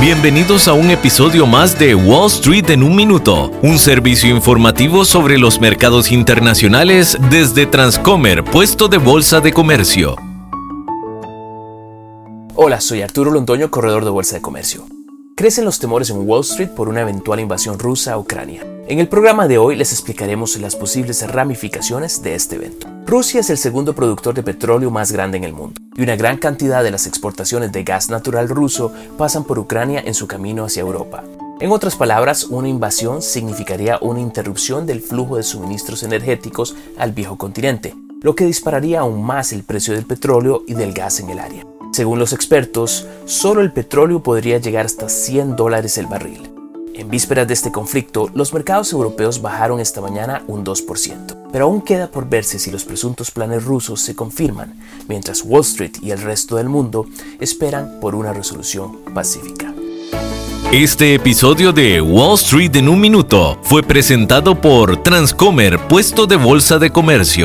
Bienvenidos a un episodio más de Wall Street en un minuto, un servicio informativo sobre los mercados internacionales desde Transcomer, puesto de bolsa de comercio. Hola, soy Arturo Londoño, corredor de bolsa de comercio. Crecen los temores en Wall Street por una eventual invasión rusa a Ucrania. En el programa de hoy les explicaremos las posibles ramificaciones de este evento. Rusia es el segundo productor de petróleo más grande en el mundo, y una gran cantidad de las exportaciones de gas natural ruso pasan por Ucrania en su camino hacia Europa. En otras palabras, una invasión significaría una interrupción del flujo de suministros energéticos al viejo continente, lo que dispararía aún más el precio del petróleo y del gas en el área. Según los expertos, solo el petróleo podría llegar hasta 100 dólares el barril. En vísperas de este conflicto, los mercados europeos bajaron esta mañana un 2%, pero aún queda por verse si los presuntos planes rusos se confirman, mientras Wall Street y el resto del mundo esperan por una resolución pacífica. Este episodio de Wall Street en un minuto fue presentado por Transcomer, puesto de bolsa de comercio.